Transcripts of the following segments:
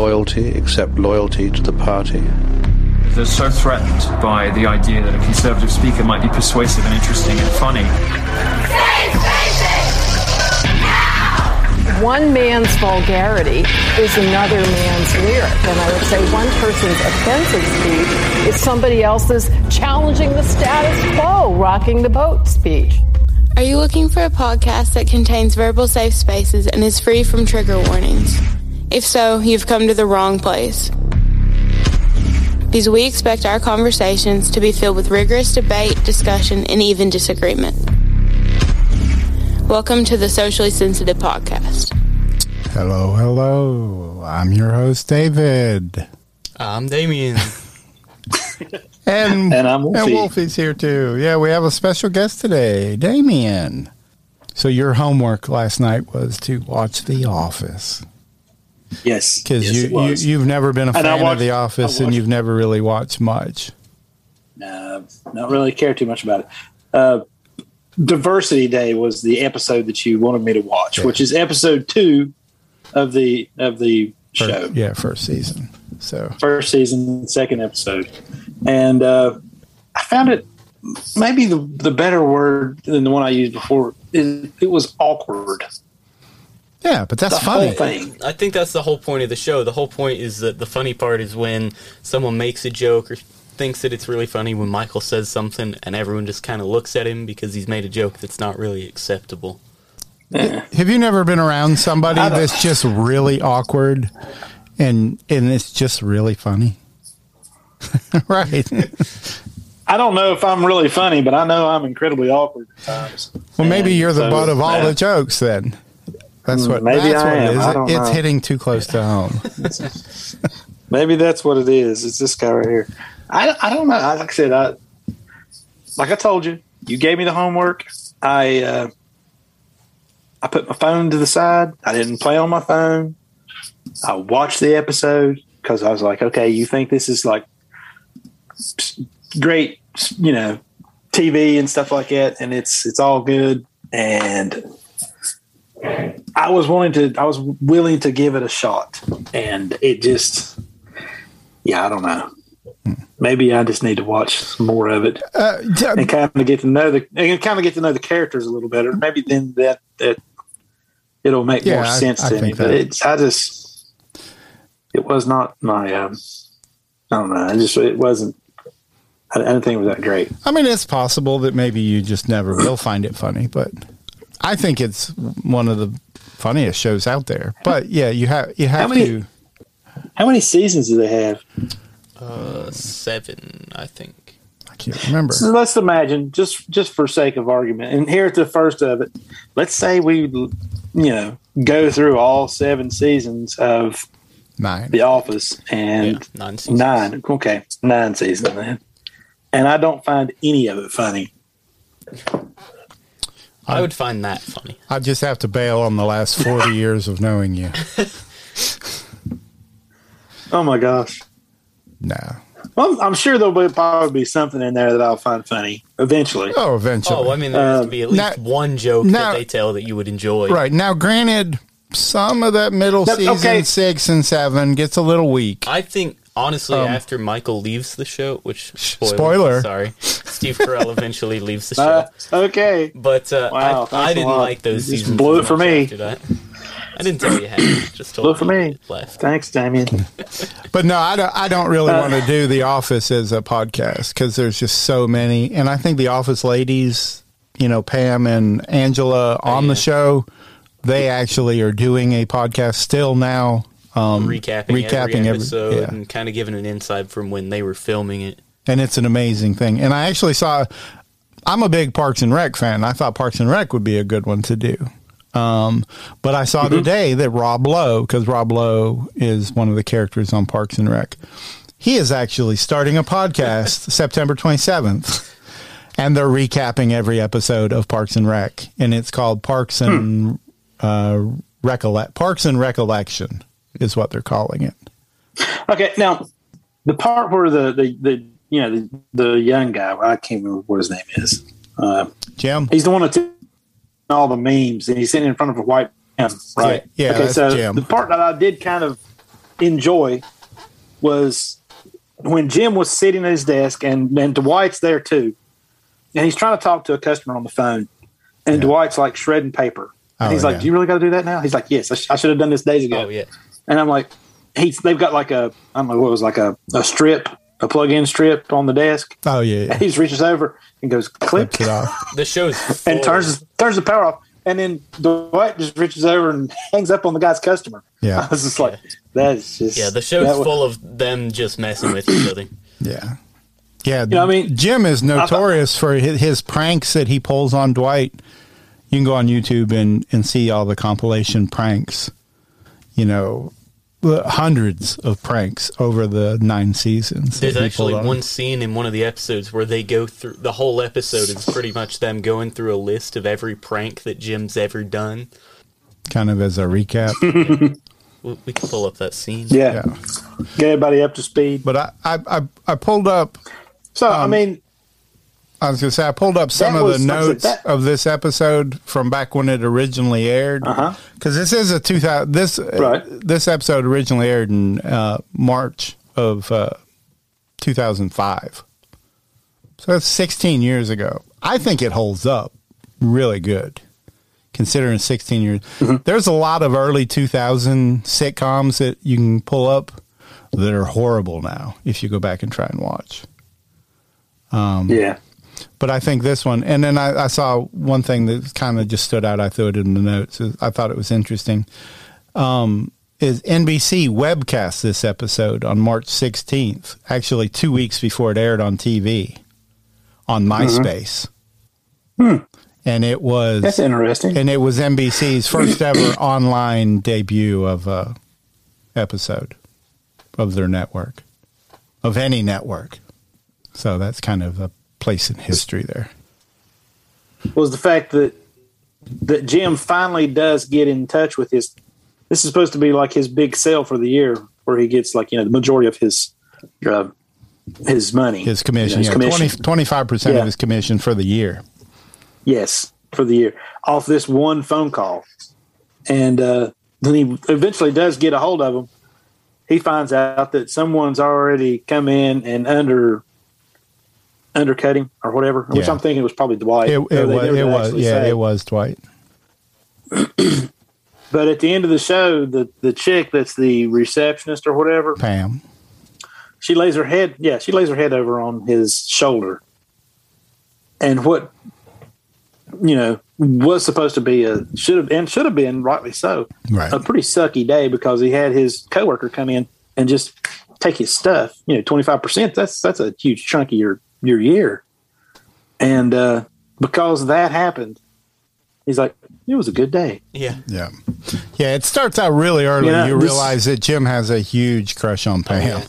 loyalty except loyalty to the party. They're so threatened by the idea that a conservative speaker might be persuasive and interesting and funny. One man's vulgarity is another man's lyric. And I would say one person's offensive speech is somebody else's challenging the status quo, rocking the boat speech. Are you looking for a podcast that contains verbal safe spaces and is free from trigger warnings? If so, you've come to the wrong place. Because we expect our conversations to be filled with rigorous debate, discussion, and even disagreement. Welcome to the Socially Sensitive Podcast. Hello, hello. I'm your host, David. I'm Damien. And, And I'm Wolfie. And Wolfie's here too. Yeah, we have a special guest today, Damien. So your homework last night was to watch The Office Yes, because yes, you, you you've never been a And fan watched- of The Office and you've never really watched much. No, not really care too much about it. Uh, Diversity Day was the episode that you wanted me to watch, Yeah. which is episode two of the of the Fir- show, yeah, first season. So first season, second episode, and uh, I found it maybe the the better word than the one I used before. Is it was awkward. Yeah, but that's The funny. whole thing. I think that's the whole point of the show. The whole point is that the funny part is when someone makes a joke or thinks that it's really funny when Michael says something and everyone just kind of looks at him because he's made a joke that's not really acceptable. Have you never been around somebody that's just really awkward and and it's just really funny? right. I don't know if I'm really funny, but I know I'm incredibly awkward at times. Well, maybe And you're the so, butt of all yeah. the jokes then. That's what Maybe that's I what am. is. I don't it's know. hitting too close to home. Maybe that's what it is. It's this guy right here. I, I don't know. Like I said, I like I told you, you gave me the homework. I uh, I put my phone to the side. I didn't play on my phone. I watched the episode because I was like, okay, you think this is like great, you know, TV and stuff like that, and it's it's all good. And I was willing to I was willing to give it a shot, and it just yeah, I don't know. Maybe I just need to watch some more of it Uh, d- and kind of get to know the and kind of get to know the characters a little better. Maybe then that that it'll make Yeah, more I- sense I to me. But it's I just it was not my um, I don't know. I just it wasn't. I, I didn't think it was that great. I mean, it's possible that maybe you just never will find it funny, but I think it's one of the funniest shows out there. But yeah, you have you have many- to. How many seasons do they have? Uh, seven, I think. I can't remember. So let's imagine, just just for sake of argument, and here's the first of it. Let's say we, you know, go through all seven seasons of Nine. The Office, and Yeah, nine seasons. nine. Okay, nine seasons then, and I don't find any of it funny. I would find that funny. I'd just have to bail on the last forty years of knowing you. Oh my gosh. No. Well, I'm, I'm sure there'll be, probably be something in there that I'll find funny eventually. Oh, eventually. Oh, I mean, there has to be at least now- one joke now- that they tell that you would enjoy. Right now, granted, some of that middle That- season okay. six and seven gets a little weak. I think honestly, Um, after Michael leaves the show, which spoiler, Spoiler. sorry, Steve Carell eventually leaves the show. Uh, okay. But uh, Wow, I, thanks I a didn't like those You just seasons. blew it for me. that. I didn't tell you how. Just told Blew it for me. Left. Thanks, Damien. But no, I don't. I don't really Uh, want to do The Office as a podcast because there's just so many, and I think The Office ladies, you know, Pam and Angela on the yeah. show, they actually are doing a podcast still now. Um, Recapping, recapping every every- episode yeah. and kind of giving an insight from when they were filming it. and it's an amazing thing. And I actually saw. I'm a big Parks and Rec fan. I thought Parks and Rec would be a good one to do. Um, but I saw today that Rob Lowe, because Rob Lowe is one of the characters on Parks and Rec, he is actually starting a podcast September 27th, and they're recapping every episode of Parks and Rec, and it's called Parks and uh, Recollect Parks and Recollection is what they're calling it. Okay, now the part where the the, the you know the, the young guy, I can't remember what his name is. Uh, Jim, he's the one that's all the memes, and he's sitting in front of a white man, right? Yeah, yeah, okay, that's so Jim. the part that I did kind of enjoy was when Jim was sitting at his desk and, and Dwight's there too. And he's trying to talk to a customer on the phone. And Dwight's like shredding paper. And Oh, he's like, yeah. Do you really got to do that now? He's like, Yes, I, sh- I should have done this days ago. Oh yeah. And I'm like, he's they've got like a I don't know what it was like a, a strip, a plug-in strip on the desk. Oh yeah, yeah. And he just reaches over and goes click Flips it off. The show's and turns turns the power off. And then Dwight just reaches over and hangs up on the guy's customer. Yeah. I was just like, that's just Yeah, the show's that was- full of them just messing with each other. Yeah. Yeah, know I mean? Jim is notorious for his, his pranks that he pulls on Dwight. You can go on YouTube and, and see all the compilation pranks. You know, the hundreds of pranks over the nine seasons. There's actually pulled on. one scene in one of the episodes where they go through the whole episode is pretty much them going through a list of every prank that Jim's ever done. kind of as a recap. We, we can pull up that scene. yeah, yeah. get everybody up to speed. But I, I, I, I pulled up So I Um, mean, I was going to say I pulled up some That of the like I said, notes that- of this episode from back when it originally aired. Uh-huh. Because this is a two thousand this uh, Right. this episode originally aired in uh, March of uh, two thousand five. So that's sixteen years ago. I think it holds up really good, considering sixteen years. Mm-hmm. There's a lot of early two thousand sitcoms that you can pull up that are horrible now if you go back and try and watch yeah, but I think this one, and then I, I saw one thing that kind of just stood out. I threw it in the notes. I thought it was interesting. Um, is NBC webcast this episode on March 16th, actually two weeks before it aired on TV on MySpace. Hmm. And it was that's interesting. and it was NBC's first ever online debut of a episode of their network, of any network. So that's kind of a place in history there. was the fact that that Jim finally does get in touch with his. This is supposed to be like his big sale for the year, where he gets like you know the majority of his uh, his money, His commission, You know, yeah, his commission. 25% Yeah. of his commission for the year. Yes, for the year off this one phone call, and uh, then he eventually does get a hold of him. He finds out that someone's already come in and under undercut him or whatever. Which Yeah. I'm thinking was probably Dwight. It, it was, it was, yeah, say. it was Dwight. But at the end of the show, the the chick that's the receptionist or whatever, Pam. she lays her head. Yeah, she lays her head over on his shoulder, and what you know was supposed to be a should have and should have been rightly so Right. a pretty sucky day because he had his coworker come in and just take his stuff. You know, twenty five percent. That's that's a huge chunk of your your year, and uh, because that happened, he's like, it was a good day. Yeah. Yeah. Yeah, it starts out really early. Yeah, you this- realize that Jim has a huge crush on Pam. yeah.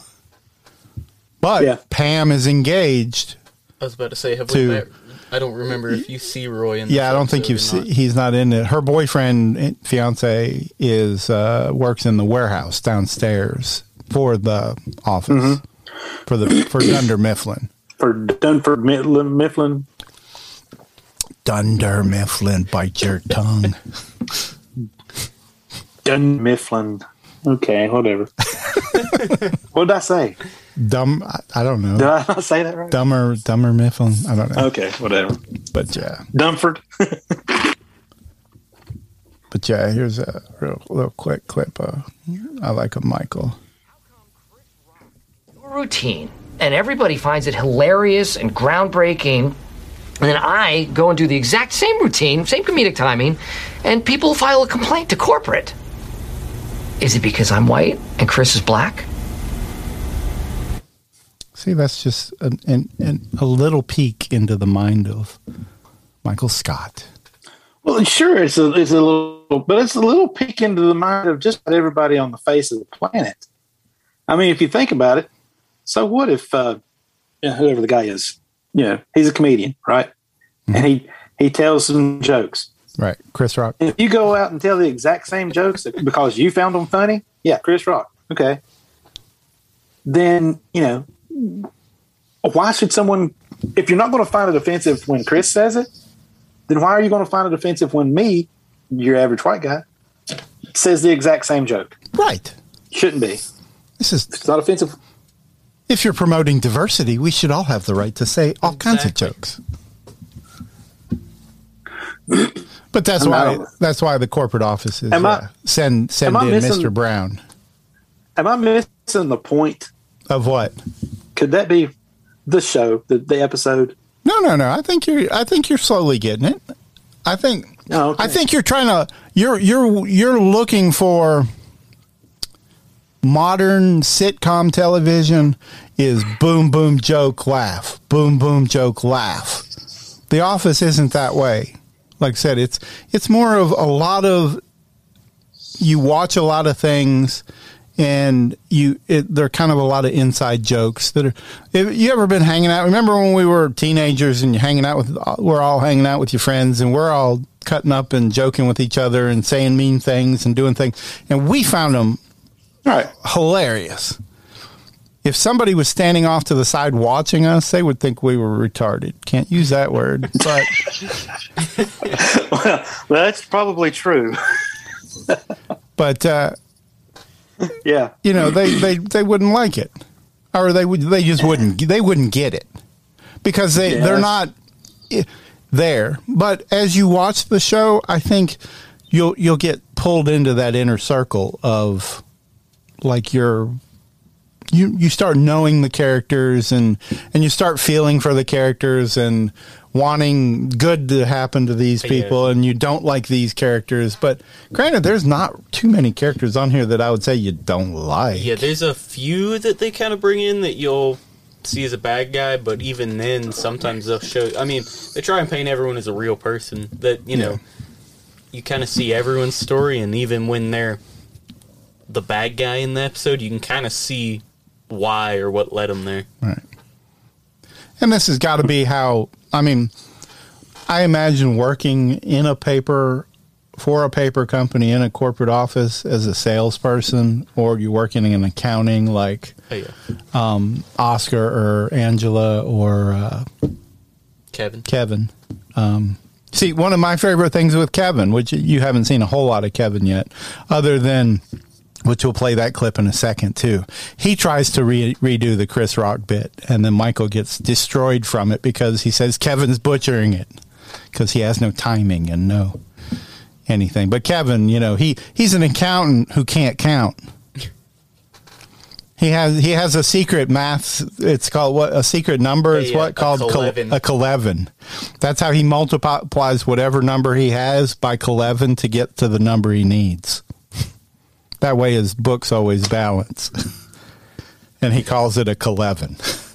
But Yeah. Pam is engaged. I was about to say, have To- we met? I don't remember if you see Roy in. Yeah, I don't think you've or seen. He's not in it. Her boyfriend, fiance, is uh, works in the warehouse downstairs for the office Mm-hmm. for the for Dunder Mifflin. For Dunford Mifflin, Mifflin Dunder Mifflin, bite your tongue. Dun Mifflin. Okay, whatever. what did I say? Dumb. I, I don't know. Did I not say that right? Dumber, dumber Mifflin. I don't know. Okay, whatever. But yeah, Dunford. but yeah. Here's a real little quick clip. Uh, I like a Michael. routine, and everybody finds it hilarious and groundbreaking. And then I go and do the exact same routine, same comedic timing, and people file a complaint to corporate. Is it because I'm white and Chris is black? See, that's just an, an, an, a little peek into the mind of Michael Scott. well, sure, it's a it's a little, but it's a little peek into the mind of just about everybody on the face of the planet. I mean, if you think about it, so what if uh, you know, whoever the guy is, you know, he's a comedian, right? And he he tells some jokes. Right, Chris Rock. If you go out and tell the exact same jokes because you found them funny, yeah, Chris Rock, okay. Then you know, why should someone? If you're not going to find it offensive when Chris says it, then why are you going to find it offensive when me, your average white guy, says the exact same joke? Right. Shouldn't be. This is It's not offensive. If you're promoting diversity, we should all have the right to say all kinds of jokes. But that's why that's why the corporate offices Am I- uh, send send in missing- Mr. Brown. Am I missing the point? Of what? Could that be the show, the, the episode? No, no, no. I think you're. I think you're slowly getting it. I think. Oh, okay. I think you're trying to. You're you're you're looking for modern sitcom television is boom boom joke laugh boom boom joke laugh. The Office isn't that way. Like I said, it's it's more of a lot of you watch a lot of things and you it, they're kind of a lot of inside jokes that are if you ever been hanging out remember when we were teenagers and you're hanging out with we're all hanging out with your friends and we're all cutting up and joking with each other and saying mean things and doing things and we found them right. hilarious if somebody was standing off to the side watching us they would think we were retarded can't use that word but Well, that's probably true. but uh Yeah. you know they, they they wouldn't like it or they would they just wouldn't they wouldn't get it because they Yeah, they're not there but as you watch the show i think you'll you'll get pulled into that inner circle of like you're you you start knowing the characters and and you start feeling for the characters and wanting good to happen to these Yeah. people and you don't like these characters but granted there's not too many characters on here that I would say you don't like Yeah, there's a few that they kind of bring in that you'll see as a bad guy, but even then, sometimes they'll show. I mean, they try and paint everyone as a real person. That you know, you kind of see everyone's story, and even when they're the bad guy in the episode, you can kind of see why or what led him there. Right. And this has got to be how, I mean, I imagine working in a paper, for a paper company in a corporate office as a salesperson, or you're working in an accounting like Oh yeah, um, Oscar or Angela or uh, Kevin. Kevin. Um, see, one of my favorite things with Kevin, which you haven't seen a whole lot of Kevin yet, other than which we'll play that clip in a second too. He tries to re- redo the Chris Rock bit, and then Michael gets destroyed from it because he says Kevin's butchering it because he has no timing and no anything. But Kevin, you know, he he's an accountant who can't count. He has he has a secret math. It's called what a secret number. It's Yeah, what a called col- a Keleven. That's how he multiplies whatever number he has by Keleven to get to the number he needs. That way, his books always balance. and he calls it a Keleven.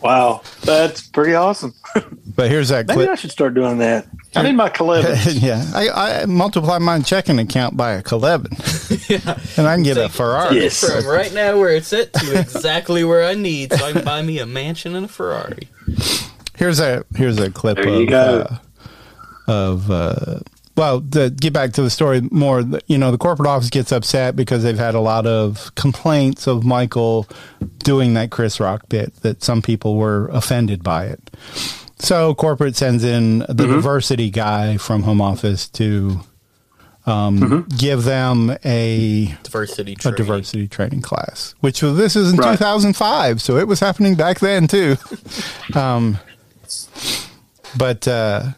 Wow. That's pretty awesome. But here's that Maybe I should start doing that. I need my Caleb. yeah, I, I multiply my checking account by a Keleven, and I can get a Take- Ferrari. Yes. From right now where it's at to exactly where I need, so I can buy me a mansion and a Ferrari. Here's a here's a clip There of you go. Uh, of uh, well, to get back to the story more, you know, the corporate office gets upset because they've had a lot of complaints of Michael doing that Chris Rock bit that some people were offended by it. So corporate sends in the diversity guy from home office to um, give them a Diversity. a Training. diversity training class, which was, this is in Right. 2005, so it was happening back then too. um, but uh,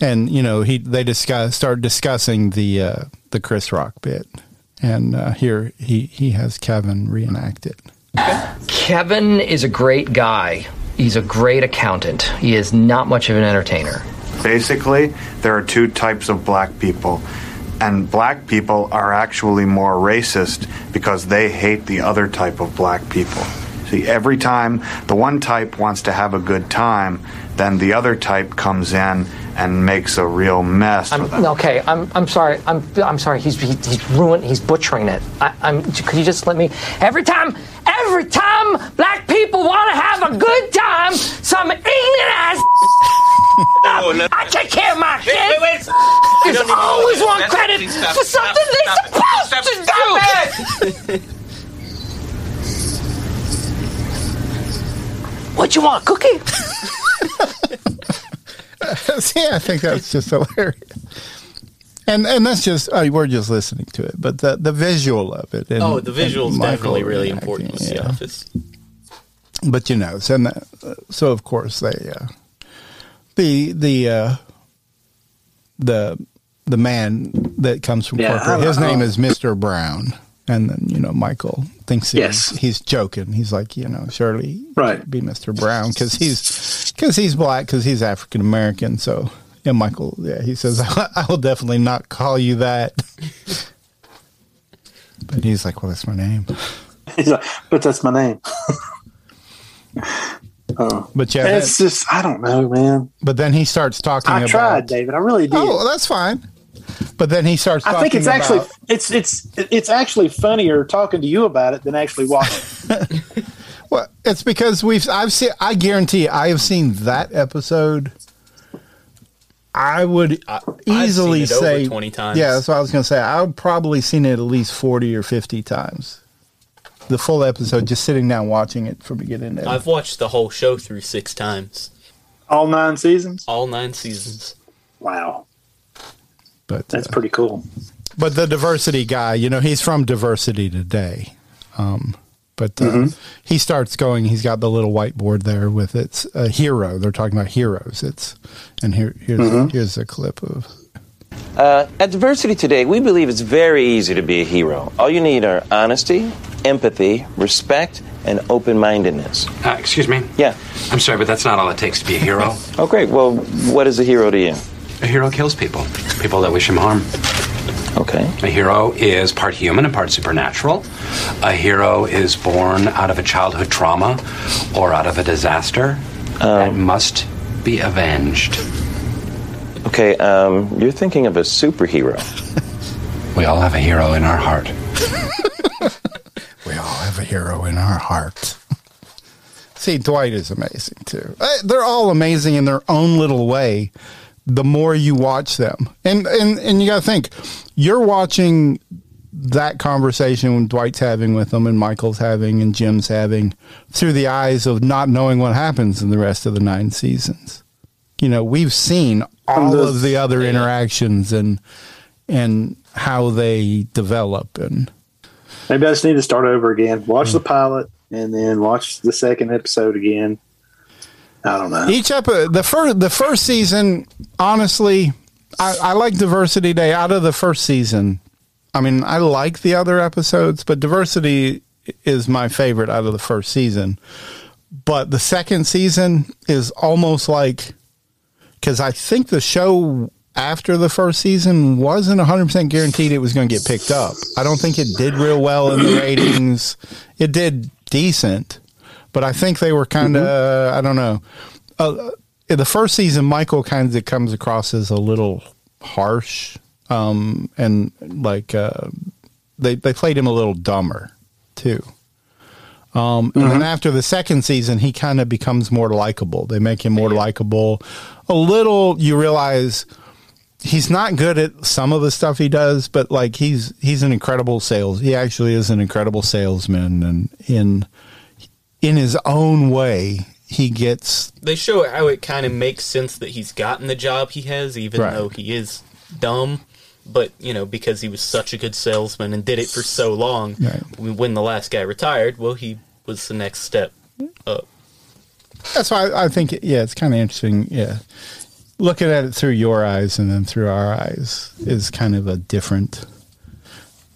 and you know he they discuss start discussing the uh, the Chris Rock bit, and uh, here he he has Kevin reenact it. Kevin is a great guy. He's a great accountant. He is not much of an entertainer. Basically, there are two types of black people. And black people are actually more racist because they hate the other type of black people. See, every time the one type wants to have a good time, then the other type comes in and makes a real mess I'm, with okay, I'm, I'm sorry. I'm, I'm sorry. He's, he, he's ruined. He's butchering it. I, I'm. Could you just let me? Every time, every time black people want to have a good time, some ignorant ass. I take care of my kids. There's always one credit for something they're supposed to do. What you want, cookie? See, I think that's just hilarious. and and that's just uh, we're just listening to it, but the the visual of it. And, oh, the visual is definitely really reacting, important with The yeah. Office. But you know, so, and that, so of course they uh, the the uh, the the man that comes from Yeah, corporate. His name is Mister Brown, and then you know Michael thinks he's, Yes. he's joking. He's like, you know, surely Right. be Mister Brown because he's because he's black because he's African American. So yeah, Michael, yeah, he says I will definitely not call you that. But he's like, well, that's my name. He's like, but that's my name. Oh. But yeah, it's then- just I don't know, man. but then he starts talking. I about, tried, David. I really did. Oh, that's fine. But then he starts. I think it's actually it's it's it's actually funnier talking to you about it than actually watching. Well, it's because we've I've seen I guarantee you, I have seen that episode. I would easily seen it over say 20 times. Yeah, that's what I was going to say. I've probably seen it at least forty or fifty times. The full episode, just sitting down watching it from beginning to end. I've watched the whole show through six times, All nine seasons. all nine seasons. Wow, But that's uh, pretty cool. but the diversity guy, you know, he's from Diversity Today. Um, but uh, Mm-hmm. he starts going. He's got the little whiteboard there with it's a hero. They're talking about heroes. It's and here here's Mm-hmm. here's a clip of Uh, at Diversity Today, we believe it's very easy to be a hero. All you need are honesty, empathy, respect, and open mindedness. Uh, excuse me? Yeah. I'm sorry, but that's not all it takes to be a hero. Oh, great. Well, what is a hero to you? a hero kills people, people that wish him harm. Okay. A hero is part human and part supernatural. A hero is born out of a childhood trauma or out of a disaster that must be avenged. Okay, um, you're thinking of a superhero. We all have a hero in our heart. We all have a hero in our heart. See, Dwight is amazing too. They're all amazing in their own little way. The more you watch them, and and and you got to think, you're watching that conversation when Dwight's having with them, and Michael's having, and Jim's having, through the eyes of not knowing what happens in the rest of the nine seasons. You know, we've seen all the- of the other interactions and and how they develop and. Maybe I just need to start over again. Watch hmm. the pilot and then watch the second episode again. I don't know. Each episode, the first the first season, honestly, I, I like Diversity Day. Out of the first season, I mean, I like the other episodes, but Diversity is my favorite out of the first season. But the second season is almost like because I think the show after the first season wasn't 100% guaranteed it was going to get picked up. I don't think it did real well in the ratings. It did decent, but I think they were kind of, I don't know. Uh, in the first season, Michael kind of comes across as a little harsh um, and like uh, they, they played him a little dumber too. Um, And then after the second season, he kind of becomes more likable. They make him more likable. A little, you realize he's not good at some of the stuff he does, but like he's he's an incredible sales. He actually is an incredible salesman, and in in his own way, he gets They show how it kind of makes sense that he's gotten the job he has, even Right. though he is dumb. But you know, because he was such a good salesman and did it for so long, Right. when the last guy retired, well, he was the next step up. That's why I, I think, yeah, it's kind of interesting. Yeah. Looking at it through your eyes and then through our eyes is kind of a different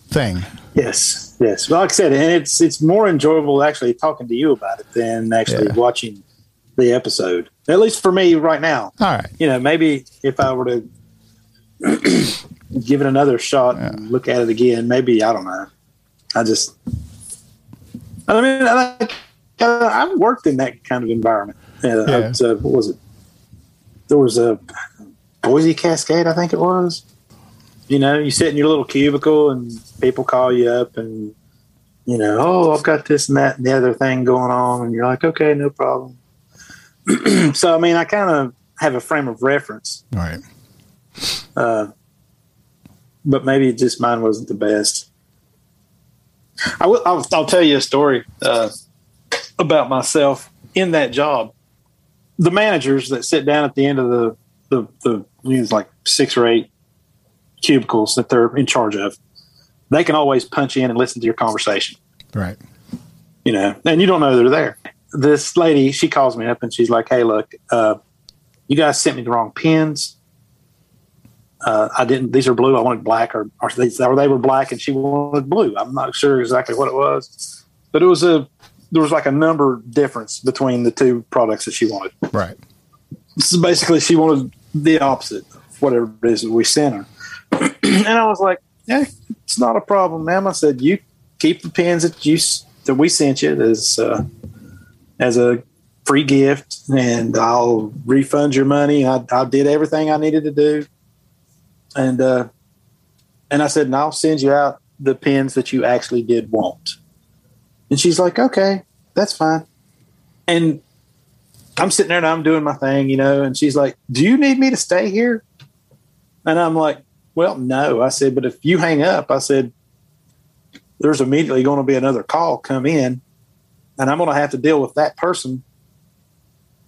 thing. Yes, yes. Well, like I said, and it's it's more enjoyable actually talking to you about it than actually Yeah. watching the episode. At least for me right now. All right. You know, maybe if I were to give it another shot and look at it again, maybe I don't know. I just, I mean, I, I've worked in that kind of environment. Uh, Yeah. I uh, what was it? There was a Boise Cascade, I think it was. You know, you sit in your little cubicle and people call you up and, you know, oh, I've got this and that and the other thing going on. And you're like, okay, no problem. so, I mean, I kind of have a frame of reference, All right. uh, but maybe just mine wasn't the best. I will, I'll, I'll tell you a story uh, about myself in that job. The managers that sit down at the end of the, the, the, it was like six or eight cubicles that they're in charge of, they can always punch in and listen to your conversation. Right. You know, and you don't know they're there. This lady, she calls me up and she's like, "Hey, look, uh, you guys sent me the wrong pins. Uh, I didn't. These are blue. I wanted black, or or they, or they were black, and she wanted blue. I'm not sure exactly what it was, but it was a there was like a number difference between the two products that she wanted. Right. So basically, she wanted the opposite of whatever it is that we sent her. and I was like, "Yeah, it's not a problem, ma'am." I said, "You keep the pins that you that we sent you as uh, as a free gift, and I'll refund your money. I, I did everything I needed to do, and uh, and I said, and I'll send you out the pins that you actually did want." And she's like, "Okay, that's fine." And I'm sitting there and I'm doing my thing, you know, and she's like, Do you need me to stay here? And I'm like, Well, no. I said, But if you hang up, I said, there's immediately going to be another call come in, and I'm going to have to deal with that person,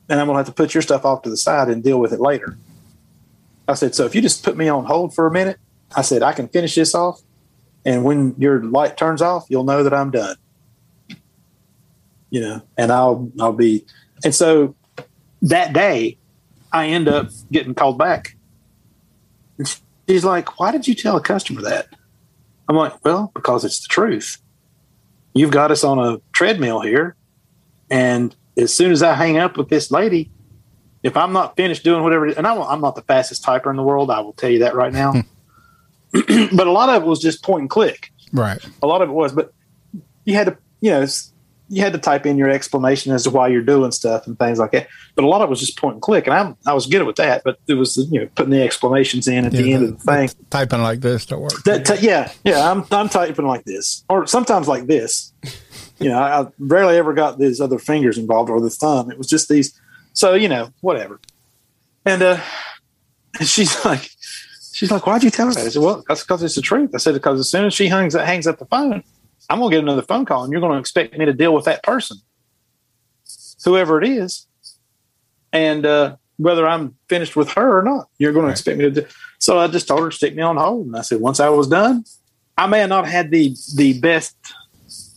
and I'm going to have to put your stuff off to the side and deal with it later. I said, So if you just put me on hold for a minute, I said, I can finish this off, and when your light turns off, you'll know that I'm done. You know, and I'll I'll be and so that day, I end up getting called back. She's like, Why did you tell a customer that? I'm like, Well, because it's the truth. You've got us on a treadmill here. And as soon as I hang up with this lady, if I'm not finished doing whatever, and I, I'm not the fastest typer in the world, I will tell you that right now. Hmm. but a lot of it was just point and click. Right. A lot of it was, but you had to, you know, you had to type in your explanation as to why you're doing stuff and things like that. But a lot of it was just point and click, and I'm, I was good with that. But it was, you know, putting the explanations in at the Yeah, end of the thing. Typing like this to work. That t- yeah, yeah. I'm I'm typing like this, or sometimes like this. You know, I, I rarely ever got these other fingers involved or the thumb. It was just these. So you know, whatever. And uh, and she's like, she's like, why'd you tell her that? I said, well, that's because it's the truth. I said because as soon as she hangs hangs up the phone, I'm gonna get another phone call, and you're gonna expect me to deal with that person, whoever it is, and uh, whether I'm finished with her or not, you're gonna expect me to do. So I just told her to stick me on hold, and I said once I was done, I may have not had the the best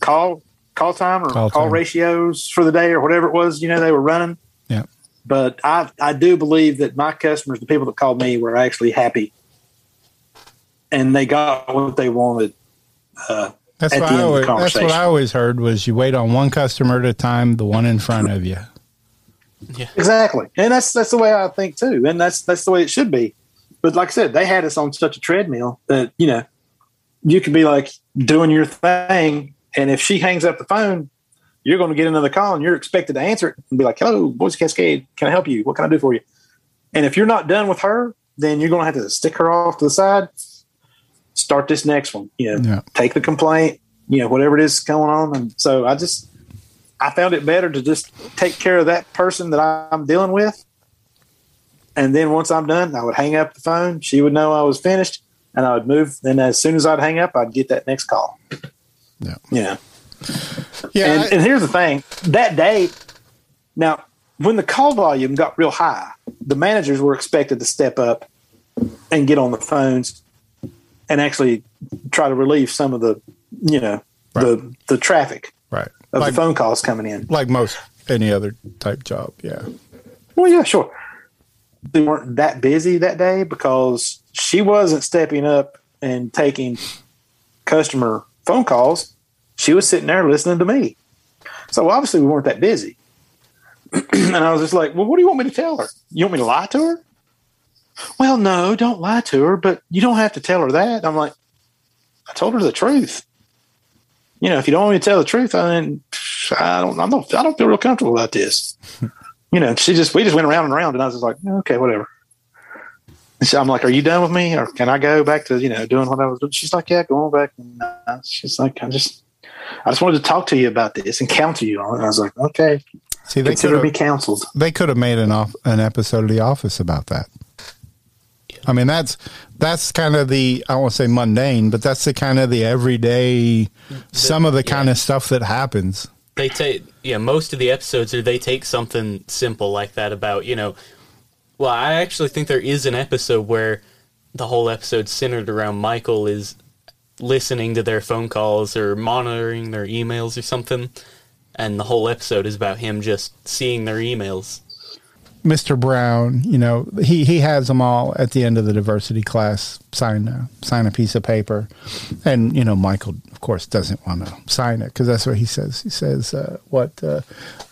call call time or Call call, time. ratios for the day or whatever it was, you know, they were running. Yeah. But I I do believe that my customers, the people that called me, were actually happy, and they got what they wanted. Uh, That's at what, the I end of the always, that's what I always heard was you wait on one customer at a time, the one in front of you. Exactly, and that's that's the way I think too, and that's that's the way it should be. But like I said, they had us on such a treadmill that you know you could be like doing your thing, and if she hangs up the phone, you're going to get another call, and you're expected to answer it and be like, "Hello, Boise Cascade, can I help you? What can I do for you?" And if you're not done with her, then you're going to have to stick her off to the side. Start this next one. You know, Yeah. take the complaint. You know, whatever it is going on, and so I just I found it better to just take care of that person that I'm dealing with. And then once I'm done, I would hang up the phone. She would know I was finished and I would move. Then as soon as I'd hang up, I'd get that next call. Yeah. Yeah. Yeah. And, I- and here's the thing that day, now, when the call volume got real high, the managers were expected to step up and get on the phones and actually try to relieve some of the, you know, the, the traffic right. of Like, the phone calls coming in. like most any other type job. Yeah. Well, yeah, sure. They weren't that busy that day because she wasn't stepping up and taking customer phone calls. She was sitting there listening to me. So obviously we weren't that busy. and I was just like, well, what do you want me to tell her? You want me to lie to her? Well, no, don't lie to her, but you don't have to tell her that. I'm like, I told her the truth. You know, if you don't want me to tell the truth, I mean, I don't, I don't, I don't feel real comfortable about this you know, she just we just went around and around, and I was just like, okay, whatever. So I'm like, are you done with me, or can I go back to you know doing what I was doing? She's like, yeah, go on back. And uh, she's like, I just, I just wanted to talk to you about this and counsel you on it. And I was like, okay, See, they could have counseled. they could have made an off an episode of The Office about that. I mean, that's that's kind of the I won't say mundane, but that's the kind of the everyday, some of the kind of stuff that happens. they take yeah most of the episodes are they take something simple like that about you know well i actually think there is an episode where the whole episode centered around Michael is listening to their phone calls or monitoring their emails or something, and the whole episode is about him just seeing their emails. Mr. Brown, you know, he, he has them all at the end of the diversity class sign a, sign a piece of paper. And, you know, Michael, of course, doesn't want to sign it because that's what he says. He says, uh, what, uh,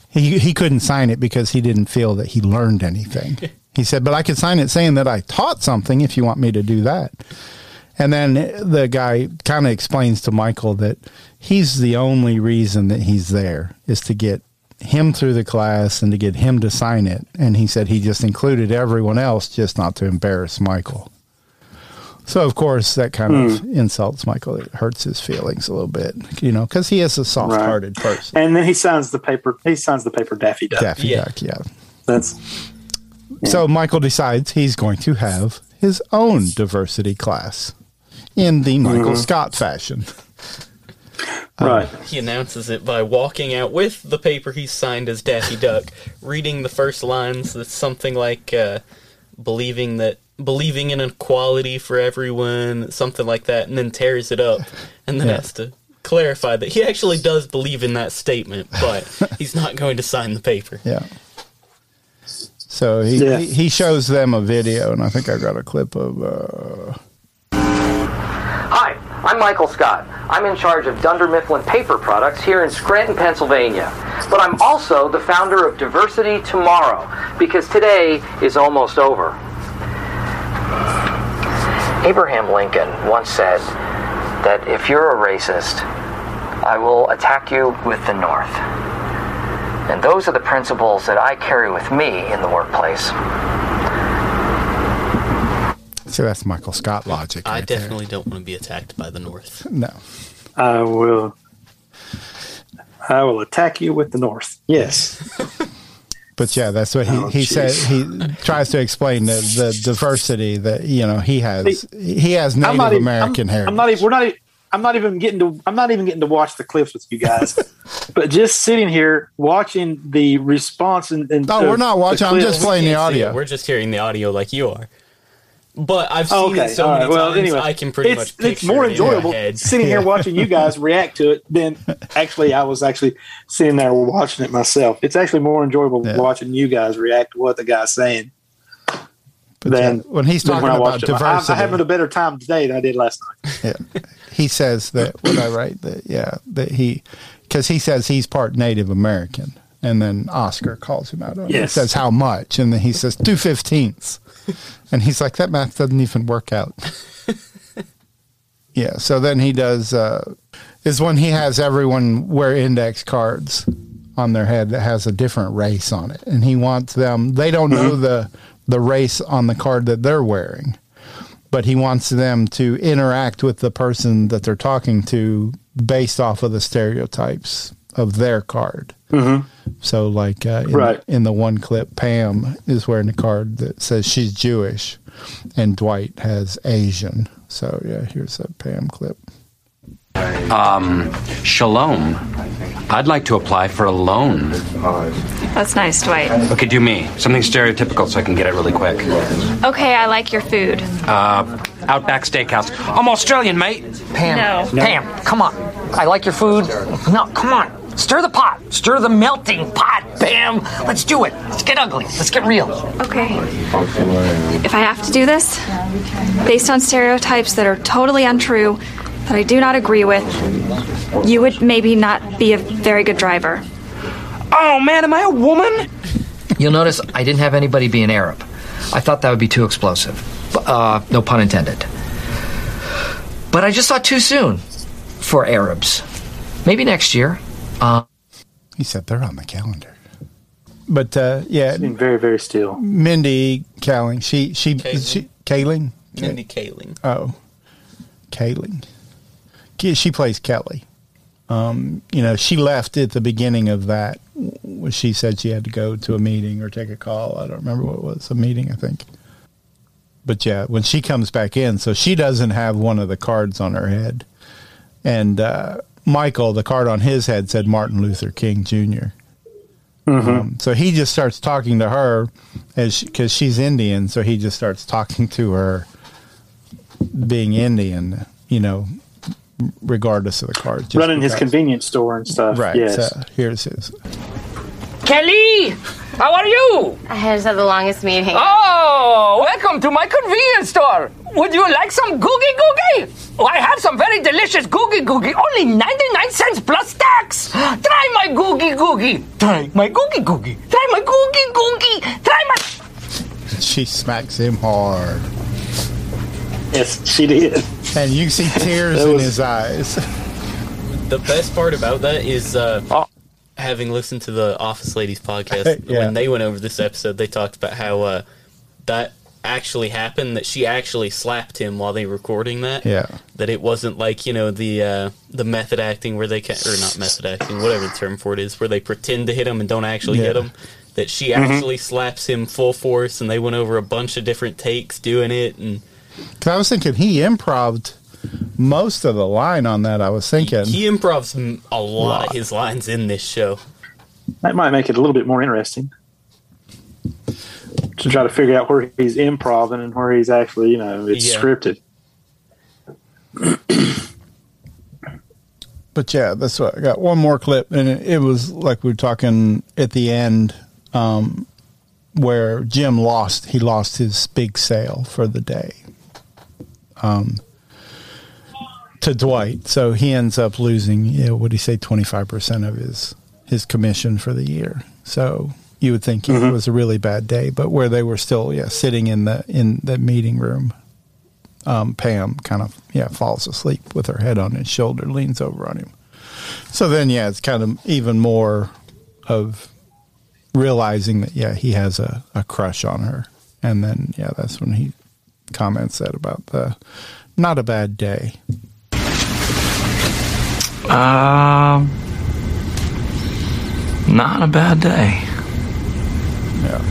he, he couldn't sign it because he didn't feel that he learned anything. he said, but I could sign it saying that I taught something if you want me to do that. And then the guy kind of explains to Michael that he's the only reason that he's there is to get him through the class and to get him to sign it. And he said he just included everyone else just not to embarrass Michael. So of course that kind of Hmm. insults Michael. It hurts his feelings a little bit, you know, because he is a soft-hearted person. And then he signs the paper. He signs the paper Daffy Duck. Daffy Duck, yeah. That's So Michael decides he's going to have his own diversity class in the Michael Mhm. Scott fashion. right. He announces it by walking out with the paper he signed as Daffy Duck, reading the first lines that's something like uh, believing that believing in equality for everyone, something like that, and then tears it up and then Yeah. has to clarify that he actually does believe in that statement, but he's not going to sign the paper. Yeah. So he, Yeah. he he shows them a video, and I think I got a clip of. Uh, Hi, I'm Michael Scott. I'm in charge of Dunder Mifflin Paper Products here in Scranton, Pennsylvania. But I'm also the founder of Diversity Tomorrow because today is almost over. Abraham Lincoln once said that if you're a racist, I will attack you with the North. And those are the principles that I carry with me in the workplace. So that's Michael Scott logic. I right there. definitely don't want to be attacked by the North. No. I will. I will attack you with the North. Yes. But yeah, that's what he, Oh, he said. He tries to explain the, the diversity that you know he has. He has I'm Native not even- American I'm, hair. I'm not even. We're not. Even, I'm not even getting to. I'm not even getting to watch the clips with you guys. but just sitting here watching the response and. and Oh, we're not watching, I'm just playing the audio. We're just hearing the audio like you are. But I've seen Oh, okay. it so all many right. Well, times, anyway, I can pretty it's, much It's picture more it in my enjoyable head. sitting here watching you guys react to it than actually I was actually sitting there watching it myself. It's actually more enjoyable watching you guys react to what the guy's saying than when he's talking I about watched it. I- diversity. I'm having a better time today than I did last night. yeah. He says that what I write that yeah that he because he says he's part Native American, and then Oscar calls him out on it. He says how much, and then he says two fifteenths, and he's like that math doesn't even work out. yeah. So then he does uh, is when he has everyone wear index cards on their head that has a different race on it, and he wants them. They don't know the the race on the card that they're wearing but he wants them to interact with the person that they're talking to based off of the stereotypes of their card. Mm-hmm. So, like uh, in, Right. in the one clip, Pam is wearing a card that says she's Jewish, and Dwight has Asian. So, yeah, here's a Pam clip. Um, shalom. I'd like to apply for a loan. That's nice, Dwight. Okay, do me. Something stereotypical so I can get it really quick. Okay, I like your food. Uh, Outback Steakhouse. I'm Australian, mate. Pam. No. Pam, come on. I like your food. No, come on. Stir the pot. Stir the melting pot, Pam. Let's do it. Let's get ugly. Let's get real. Okay. If I have to do this, based on stereotypes that are totally untrue, that I do not agree with, you would maybe not be a very good driver. Oh man, am I a woman? You'll notice I didn't have anybody be an Arab. I thought that would be too explosive. Uh, no pun intended. But I just thought too soon for Arabs. Maybe next year. Uh, He said they're on the calendar. But uh, yeah, Being very very still. Mindy Kaling, she she she Kaling, Mindy Kaling. Oh, Kaling. She plays Kelly. Um, you know, she left at the beginning of that. when She said she had to go to a meeting or take a call. I don't remember what it was. A meeting, I think. But yeah, when she comes back in, so she doesn't have one of the cards on her head. And uh, Michael, the card on his head said Martin Luther King Jr. Um, so he just starts talking to her as because she's Indian. So he just starts talking to her being Indian, you know, regardless of the card. just Running his convenience store and stuff. Right. Yes. So here's his. Kelly, how are you? I just had the longest meeting. Oh, welcome to my convenience store. Would you like some googie googie? Oh, I have some very delicious googie googie, only 99 cents plus tax. Try my googie googie. Try my googie googie. Try my googie googie. Try my. She smacks him hard. Yes, she did. And you see tears That in his eyes. The best part about that is uh, having listened to the Office Ladies podcast Yeah. when they went over this episode. They talked about how uh, that actually happened. That she actually slapped him while they were recording that. Yeah. That it wasn't like you know the uh, the method acting where they can or not method acting, whatever the term for it is, where they pretend to hit him and don't actually hit him. That she Mhm. actually slaps him full force, and they went over a bunch of different takes doing it, and Cause I was thinking he improved most of the line on that. I was thinking. he improvs m- a lot of his lines in this show. That might make it a little bit more interesting to try to figure out where he's improv and where he's actually, you know, it's Yeah. scripted. But yeah, that's what I got. One more clip, and it, it was like we were talking at the end, um, where Jim lost. He lost his big sale for the day, um, to Dwight. So he ends up losing. You know, what do you say? Twenty five percent of his his commission for the year. So you would think it was a really bad day, but where they were still, yeah, sitting in the in the meeting room, um, Pam kind of yeah falls asleep with her head on his shoulder, leans over on him. So then yeah, it's kind of even more of realizing that yeah he has a, a crush on her, and then yeah that's when he comments that about the not a bad day. Um, not a bad day. Yeah.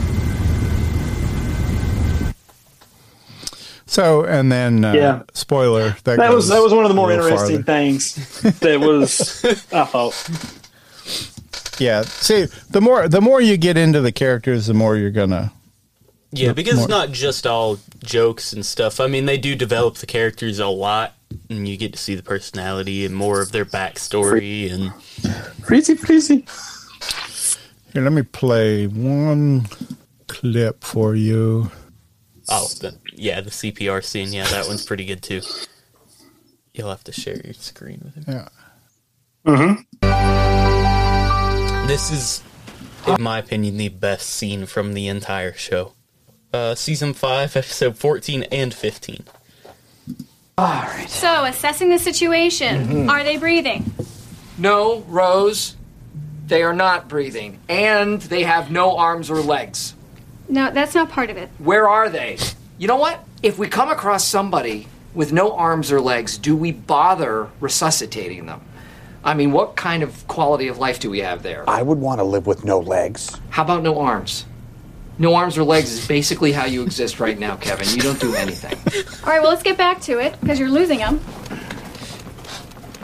So and then uh, Yeah. spoiler that, That was that was one of the more interesting farther. things. That was I thought. Yeah. See, the more the more you get into the characters, the more you're gonna. Yeah, because more- it's not just all jokes and stuff. I mean, they do develop the characters a lot, and you get to see the personality and more of their backstory. And Freezy, freezy. Here, let me play one clip for you. oh, the, yeah, the CPR scene. Yeah, that one's pretty good too. You'll have to share your screen with him. Yeah. Mm-hmm. This is, in my opinion, the best scene from the entire show. Uh, season five, episode fourteen and fifteen. All right. So, assessing the situation, Mhm. are they breathing? No, Rose. They are not breathing, and they have no arms or legs. No, that's not part of it. Where are they? You know what? If we come across somebody with no arms or legs, do we bother resuscitating them? I mean, what kind of quality of life do we have there? I would want to live with no legs. How about no arms? No arms or legs is basically how you exist right now, Kevin. You don't do anything. All right, well, let's get back to it because you're losing them.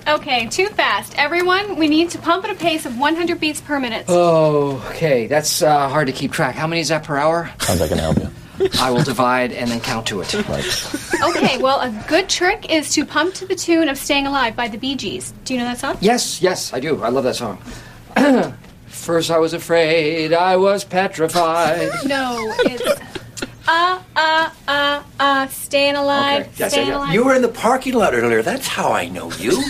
Okay, too fast. Everyone, we need to pump at a pace of 100 beats per minute. Oh, okay. That's uh, hard to keep track. How many is that per hour? Sounds like an help you. I will divide and then count to it. Okay, well, a good trick is to pump to the tune of Staying Alive by the Bee Gees. Do you know that song? Yes, yes, I do. I love that song. First, I was afraid, I was petrified. No, it's uh, uh, uh, uh, Staying Alive, Okay, yes, Staying yes, yes. Alive. You were in the parking lot earlier. That's how I know you.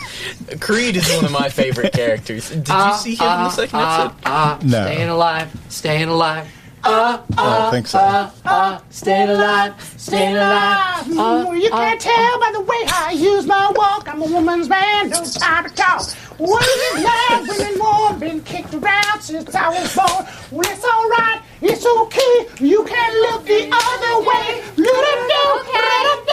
Creed is one of my favorite characters. Did you Ah, see him in the ah, second ah, episode? ah, No. Staying alive, staying alive. Uh, I don't think so. uh, uh, staying alive, staying alive. Uh, you uh, can't tell by the way I use my walk. I'm a woman's man, no time to talk. What is it like when more been kicked around since I was born? Well, it's alright, it's okay. You can look the other way. Let it go, let it go.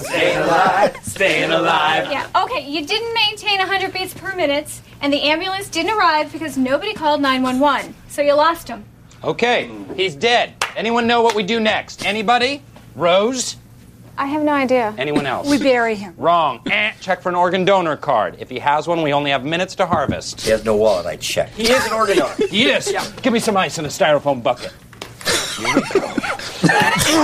Staying alive, staying alive. Yeah, okay, you didn't maintain 100 beats per minute, and the ambulance didn't arrive because nobody called 911. So you lost him. Okay, he's dead. Anyone know what we do next? Anybody? Rose? I have no idea. Anyone else? We bury him. Wrong. Eh, check for an organ donor card. If he has one, we only have minutes to harvest. He has no wallet. I checked. He is an organ donor. he is? Yeah. Give me some ice in a styrofoam bucket.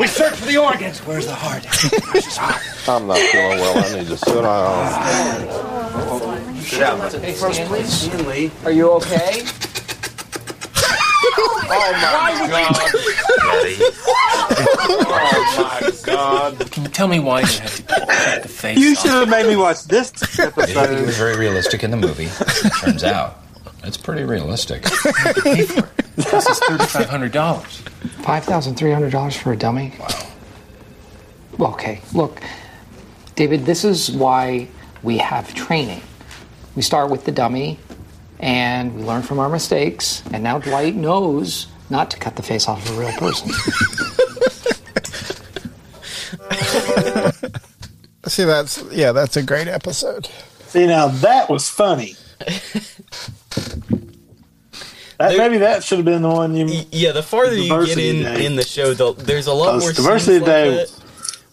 We search for the organs. Where's the heart? Where's his heart? I'm not feeling well. I need to sit down. Sit down. Hey, Stanley. Stanley. Are you okay? Oh my god. oh my god. Can you tell me why you had to cut the face You off? should have made me watch this It episode. was very realistic in the movie. it Turns out it's pretty realistic. This is thirty-five hundred dollars. Five thousand three hundred dollars for a dummy. Wow. Okay, look, David. This is why we have training. We start with the dummy, and we learn from our mistakes. And now Dwight knows not to cut the face off of a real person. See, that's yeah, that's a great episode. See, now that was funny. That, maybe that should have been the one you. Yeah, the farther you get in Day. in the show, the, there's a lot more Diversity scenes like Day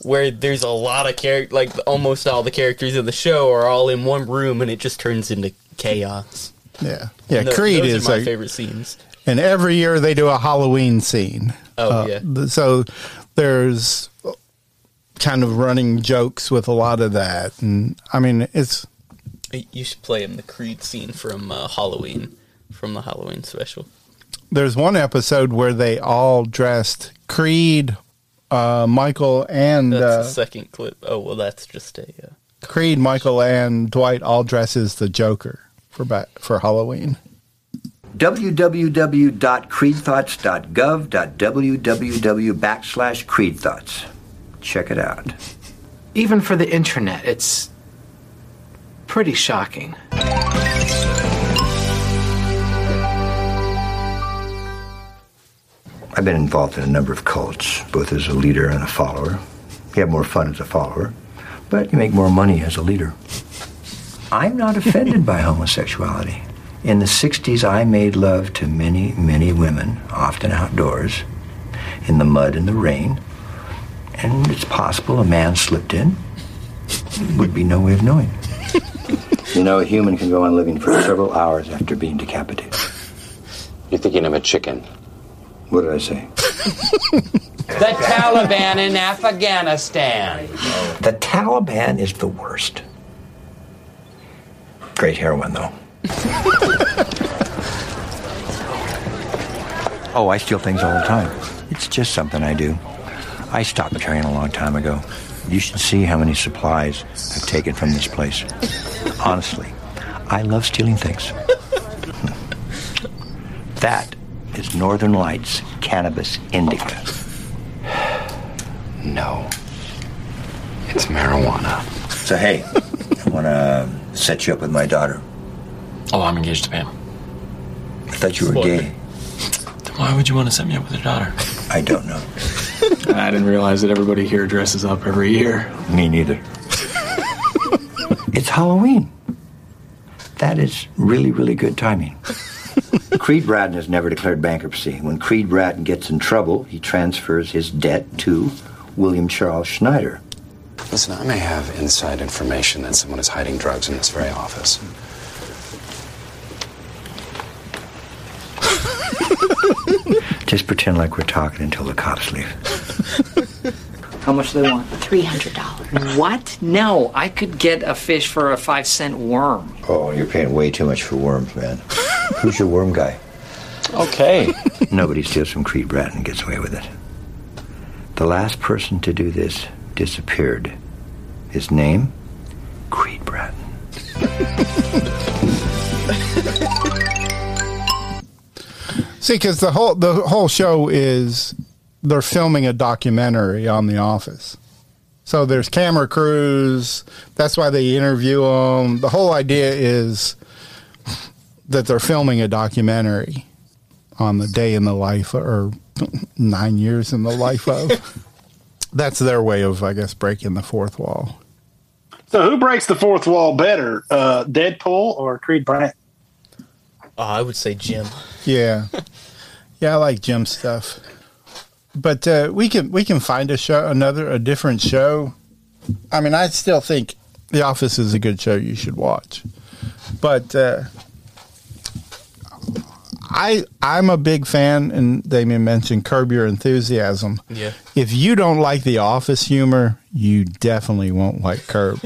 where there's a lot of character, like almost all the characters in the show are all in one room, and it just turns into chaos. Yeah, yeah. Tho- Creed is my favorite scenes. And every year they do a Halloween scene. Oh, yeah. So there's kind of running jokes with a lot of that, and I mean it's You should play him the Creed scene from uh, Halloween, from the Halloween special. there's one episode where they all dressed Creed, uh, Michael, and That's uh, the second clip. Oh well, that's just a. Uh, Creed, Michael, and Dwight all dress as the Joker for back, for Halloween. www.creedthoughts.gov.www backslash creedthoughts. Check it out. Even for the internet, it's pretty shocking. I've been involved in a number of cults, both as a leader and a follower. You have more fun as a follower, but you make more money as a leader. I'm not offended by homosexuality. In the 60s, I made love to many, many women, often outdoors, in the mud and the rain. And it's possible a man slipped in. Would be no way of knowing. you know, a human can go on living for several hours after being decapitated. You're thinking of a chicken. What did I say? The Taliban in Afghanistan. The Taliban is the worst. Great heroin, though. oh, I steal things all the time. It's just something I do. I stopped carrying a long time ago. You should see how many supplies I've taken from this place. Honestly, I love stealing things. That is Northern Lights cannabis indica. No. It's marijuana. So, hey, I want to set you up with my daughter. Oh, I'm engaged to Pam. I thought you were gay. Then why would you want to set me up with your daughter? I don't know. I didn't realize that everybody here dresses up every year. Me neither. it's Halloween. That is really, really good timing. Creed Bratton has never declared bankruptcy. When Creed Bratton gets in trouble, he transfers his debt to William Charles Schneider. Listen, I may have inside information that someone is hiding drugs in this very office. Just pretend like we're talking until the cops leave. How much do they want? $300. What? No, I could get a fish for a five cent worm. Oh, you're paying way too much for worms, man. Who's your worm guy? Okay. Nobody steals from Creed Bratton and gets away with it. The last person to do this disappeared. His name? Creed Bratton. See, because the whole the whole show is they're filming a documentary on The Office. So there's camera crews. That's why they interview them. The whole idea is that they're filming a documentary on the day in the life or nine years in the life of. That's their way of, I guess, breaking the fourth wall. So who breaks the fourth wall better, uh, Deadpool or Creed Bratton? Oh, I would say Jim. Yeah, yeah, I like Jim stuff. But uh, we can we can find a show, another a different show. I mean, I still think The Office is a good show you should watch. But uh, I I'm a big fan, and Damien mentioned Curb Your Enthusiasm. Yeah. If you don't like the Office humor, you definitely won't like Curb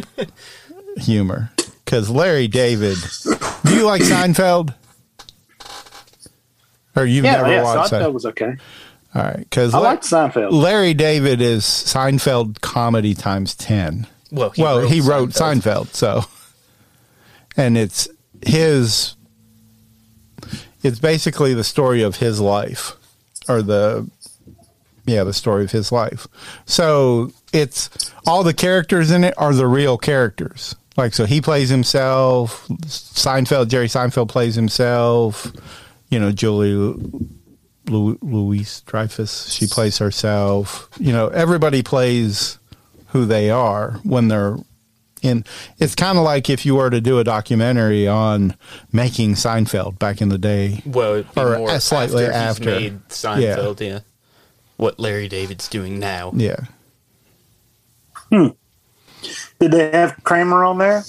humor. Because Larry David, do you like Seinfeld? Or you've yeah, never yeah, watched Seinfeld that? was okay. All right, because I liked Seinfeld. Larry David is Seinfeld comedy times ten. Well, he well, wrote he wrote Seinfeld. Seinfeld, so and it's his. It's basically the story of his life, or the, yeah, the story of his life. So it's all the characters in it are the real characters. Like so, he plays himself. Seinfeld, Jerry Seinfeld plays himself. You know, Julie Louise Dreyfus, she plays herself. You know, everybody plays who they are when they're in. It's kind of like if you were to do a documentary on making Seinfeld back in the day. Well, it'd be or more slightly after, after. made Seinfeld. Yeah. What Larry David's doing now. Yeah. Did they have Kramer on there?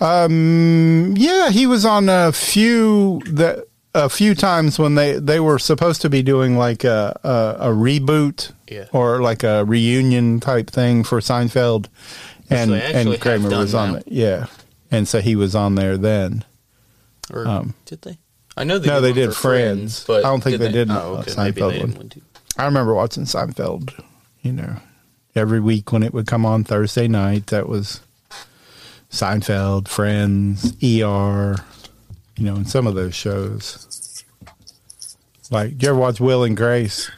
Um. Yeah, he was on a few that a few times when they they were supposed to be doing like a a, a reboot Yeah. or like a reunion type thing for Seinfeld, and they and Kramer was on now. it. Yeah, and so he was on there then. Or Um, did they? I know they no, did they did for Friends, but I don't think they, did. Oh, okay. Seinfeld they one. did one too. I remember watching Seinfeld. You know, every week when it would come on Thursday night, that was Seinfeld, Friends, ER. You know, and some of those shows. Like, did you ever watch Will and Grace?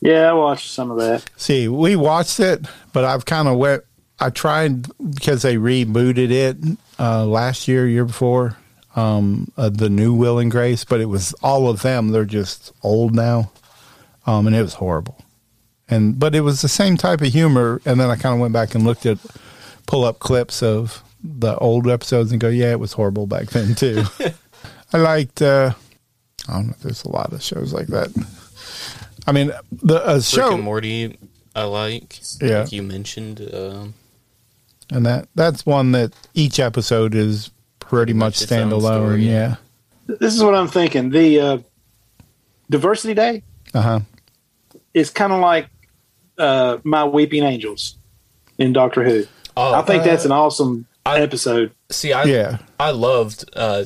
Yeah, I watched some of that. See, we watched it, but I've kind of went. I tried because they rebooted it uh, last year, year before, um, uh, the new Will and Grace, but it was all of them. They're just old now, um, and it was horrible. And but it was the same type of humor. And then I kind of went back and looked at, pull up clips of the old episodes and go, yeah, it was horrible back then too. I liked. Uh, I don't know. There's a lot of shows like that. I mean, the uh, Rick show and Morty, I like. Yeah. Like you mentioned. Um, and that that's one that each episode is pretty much its own standalone. story, Yeah. This is what I'm thinking. The uh, Diversity Day Uh huh. is kind of like uh, My Weeping Angels in Doctor Who. Oh, I think uh, that's an awesome episode. See, I I loved uh,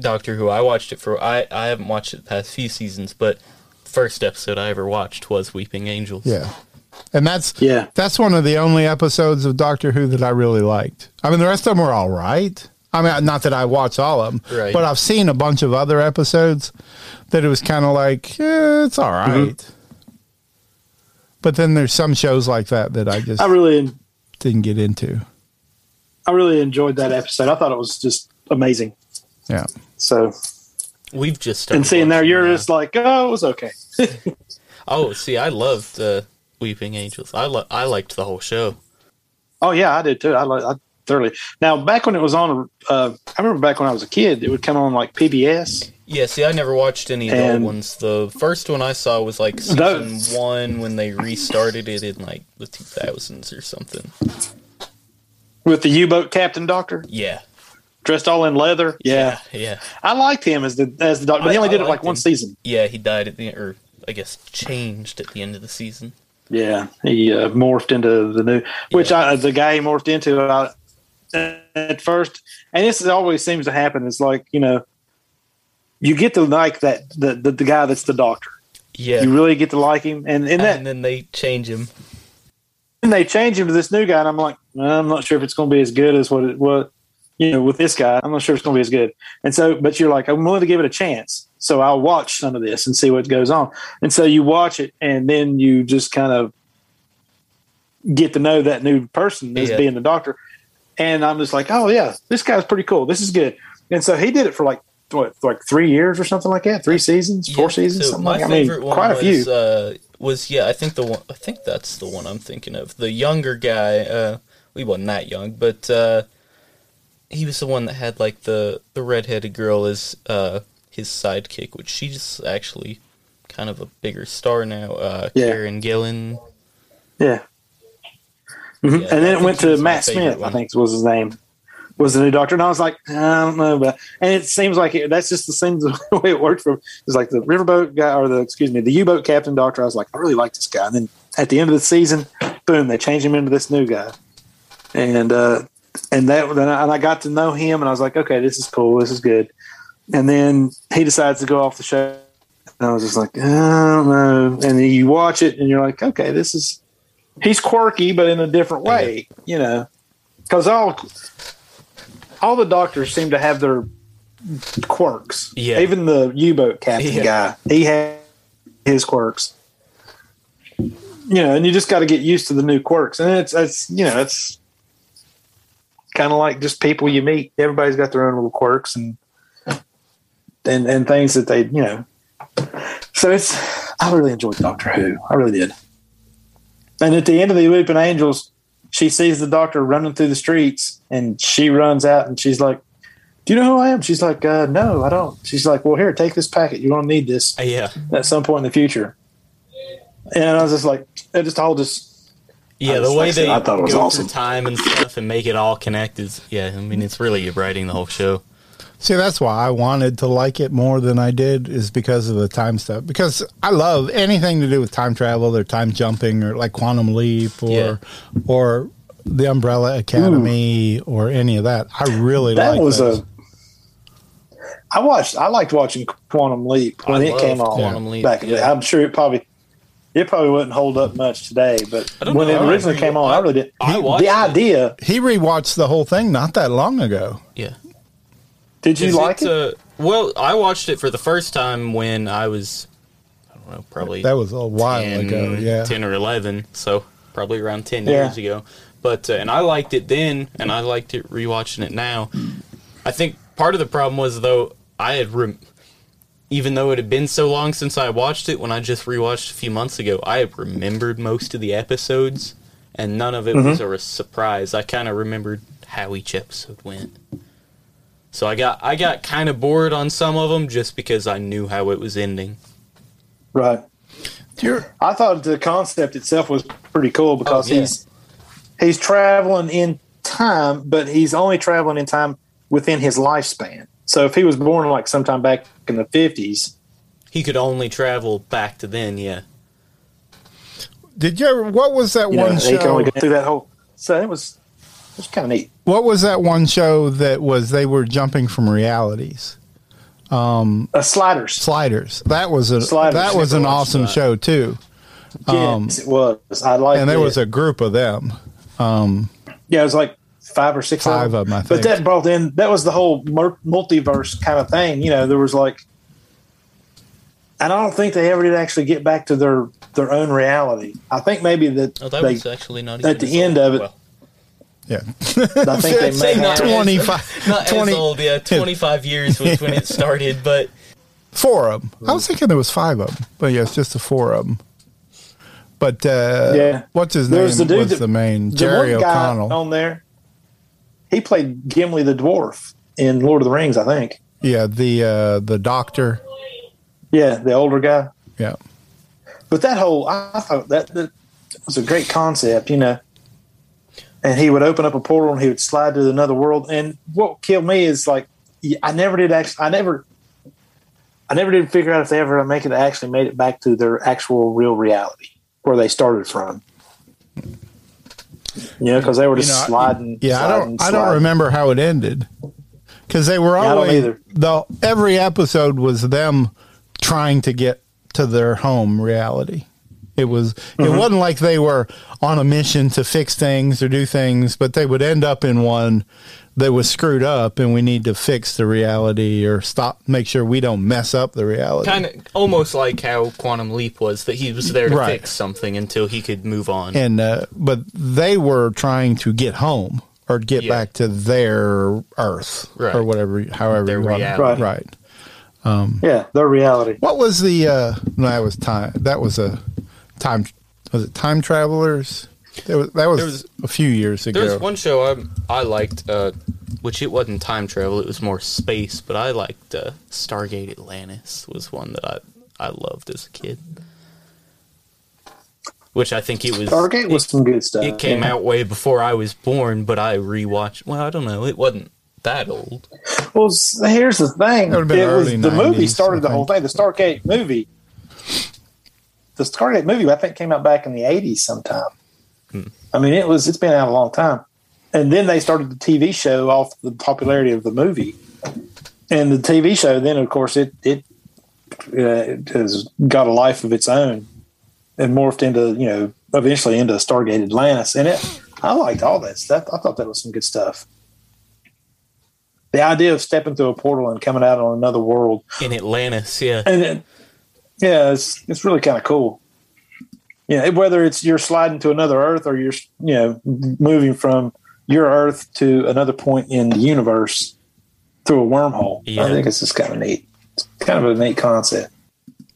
Doctor Who. I watched it for I I haven't watched it the past few seasons, but first episode I ever watched was Weeping Angels. Yeah. And that's yeah. That's one of the only episodes of Doctor Who that I really liked. I mean, the rest of them were all right. I mean, not that I watch all of them, Right. but I've seen a bunch of other episodes that it was kind of like, yeah, it's all right. Mm-hmm. But then there's some shows like that that I just I really, didn't get into. I really enjoyed that episode. I thought it was just amazing. Yeah. So We've just and seeing there, you're uh, just like, oh, it was okay. Oh, see, I loved uh, Weeping Angels. I lo- I liked the whole show. Oh yeah, I did too. I, li- I thoroughly. Now back when it was on, uh, I remember back when I was a kid, it would come on like PBS. Yeah, see, I never watched any of the old ones. The first one I saw was like season Those- one when they restarted it in like the 2000s or something. with the U-boat captain doctor. Yeah. dressed all in leather. Yeah, Yeah. I liked him as the as the doctor, but he only I did it like liked one season. Yeah, he died at the or I guess changed at the end of the season. Yeah, he uh, morphed into the new, which I, the guy he morphed into I, at first, and this always seems to happen. It's like you know, you get to like that the the, the guy that's the doctor. Yeah. you really get to like him, and and that And then they change him. and they change him to this new guy, and I'm like, I'm not sure if it's going to be as good as what it was. You know, with this guy, I'm not sure it's going to be as good. And so, but you're like, I'm willing to give it a chance. So I'll watch some of this and see what goes on. And so you watch it, and then you just kind of get to know that new person as Yeah. being the doctor. And I'm just like, oh yeah, this guy's pretty cool. This is good. And so he did it for like what, like three years or something like that, three seasons, four seasons, So something like. I mean, favorite one quite a was few. uh, was yeah. I think the one. I think that's the one I'm thinking of. The younger guy. Uh, he wasn't that young, but uh, he was the one that had like the the redheaded girl as uh, his sidekick, which she's actually kind of a bigger star now. Uh, Yeah. Karen Gillan. Yeah. Mhm. Yeah, and then I it went to Matt Smith, I think was his name. was the new Doctor, and I was like, I don't know, but and it seems like it, that's just the same way it worked for. It's like the riverboat guy or the excuse me, the U-boat captain Doctor. I was like, I really like this guy, and then at the end of the season, boom, they changed him into this new guy, and uh, and that then and I got to know him, and I was like, okay, this is cool, this is good, and then he decides to go off the show, and I was just like, I don't know, and then you watch it, and you're like, okay, this is he's quirky, but in a different way, you know, because all all the doctors seem to have their quirks. Yeah. Even the U-boat captain Yeah. guy, he had his quirks. You know, and you just got to get used to the new quirks, and it's it's you know it's kind of like just people you meet. Everybody's got their own little quirks and and and things that they you know. So it's I really enjoyed Doctor Who. I really did. And at the end of the Weeping Angels, she sees the doctor running through the streets and she runs out and she's like, Do you know who I am? She's like, uh, No, I don't. She's like, Well, here, take this packet. You're going to need this yeah. at some point in the future. And I was just like, it just all just. Yeah, the way like they I thought it was go awesome. time and stuff and make it all connect is yeah. I mean, it's really writing the whole show. See, that's why I wanted to like it more than I did, is because of the time stuff. Because I love anything to do with time travel or time jumping or like Quantum Leap or Yeah. or the Umbrella Academy or any of that. I really That like was those. a. I watched. I liked watching Quantum Leap when I it came on Quantum Leap, back in the day. yeah. I'm sure it probably. It probably wouldn't hold up much today, but when know, it originally came on, I, really did. I He- watched the it. idea. He rewatched the whole thing not that long ago. Yeah. Did you Is like it? Uh, well, I watched it for the first time when I was, I don't know, probably That was a while 10, ago. Yeah. 10 or 11, so probably around 10 Yeah. years ago. But uh, and I liked it then, and I liked it rewatching it now. I think part of the problem was though I had, rem- even though it had been so long since I watched it, when I just rewatched a few months ago, I had remembered most of the episodes, and none of it was Mhm. a surprise. I kind of remembered how each episode went. So I got I got kind of bored on some of them just because I knew how it was ending. Right. I thought the concept itself was pretty cool because Oh, yeah. he's he's traveling in time, but he's only traveling in time within his lifespan. So if he was born like sometime back in the fifties, He could only travel back to then, yeah. Did you ever? What was that you know, one he can show? only get through that whole. So it was it was kind of neat. What was that one show that was they were jumping from realities? Um, uh, sliders. Sliders. That was a Sliders. that was an awesome that. show too. Um, yes, it was. I like. and there it. was a group of them. Um, Yeah, it was like five or six. Five of of 'em, I But that brought in that was the whole multiverse kind of thing. You know, there was like, and I don't think they ever did actually get back to their their own reality. I think maybe that, Oh, that they, was actually not at the end of it. Yeah, I think they may not have as- 25 not 20 as old, yeah. Twenty five years was when it started, but four of them. I was thinking there was five of them, but yeah, it's just the four of them. But uh, Yeah. what's his There's name? the dude was that- the main the Jerry one guy O'Connell? on there. He played Gimli the dwarf in Lord of the Rings, I think. Yeah, the uh, the doctor. Yeah, the older guy. Yeah, But that whole, I I thought that, that was a great concept, you know. And he would open up a portal and he would slide to another world. And what killed me is like, I never did actually, I never, I never did figure out if they ever make it actually made it back to their actual real reality where they started from. You know, because they were just You know, sliding. Yeah, I don't. I don't remember how it ended because they were Yeah, always either. the every episode was them trying to get to their home reality. It was. It Mm-hmm. wasn't like they were on a mission to fix things or do things, but they would end up in one that was screwed up, and we need to fix the reality or stop, make sure we don't mess up the reality. kind of almost like how Quantum Leap was that he was there to Right. fix something until he could move on. and uh, but they were trying to get home or get Yeah. back to their Earth Right. or whatever, however Their you want. reality. Right. right. Um, Yeah, their reality. what was the? Uh, no, that was time. That was a time. Was it Time Travelers? There was, that was, There was- a few years ago. There's one show I I liked, uh, which it wasn't time travel; it was more space. But I liked uh, Stargate Atlantis. Was one that I I loved as a kid. which I think it was. Stargate was some good stuff. It came yeah. out way before I was born, but I rewatched. Well, I don't know. It wasn't that old. Well, here's the thing. That would've been It was early the movie started the whole thing. The Stargate movie. The Stargate movie, I think, came out back in the '80s sometime. I mean, it was. It's been out a long time, and then they started the TV show off the popularity of the movie, and the TV show. Then, of course, it it, uh, it has got a life of its own, and morphed into you know eventually into Stargate Atlantis, and it. I liked all that stuff. I thought that was some good stuff the idea of stepping through a portal and coming out on another world in Atlantis. Yeah, and yeah, it's it's really kind of cool. Yeah, whether it's you're sliding to another Earth or you're you know moving from your Earth to another point in the universe through a wormhole. Yeah. I think it's just kind of neat. It's kind of a neat concept.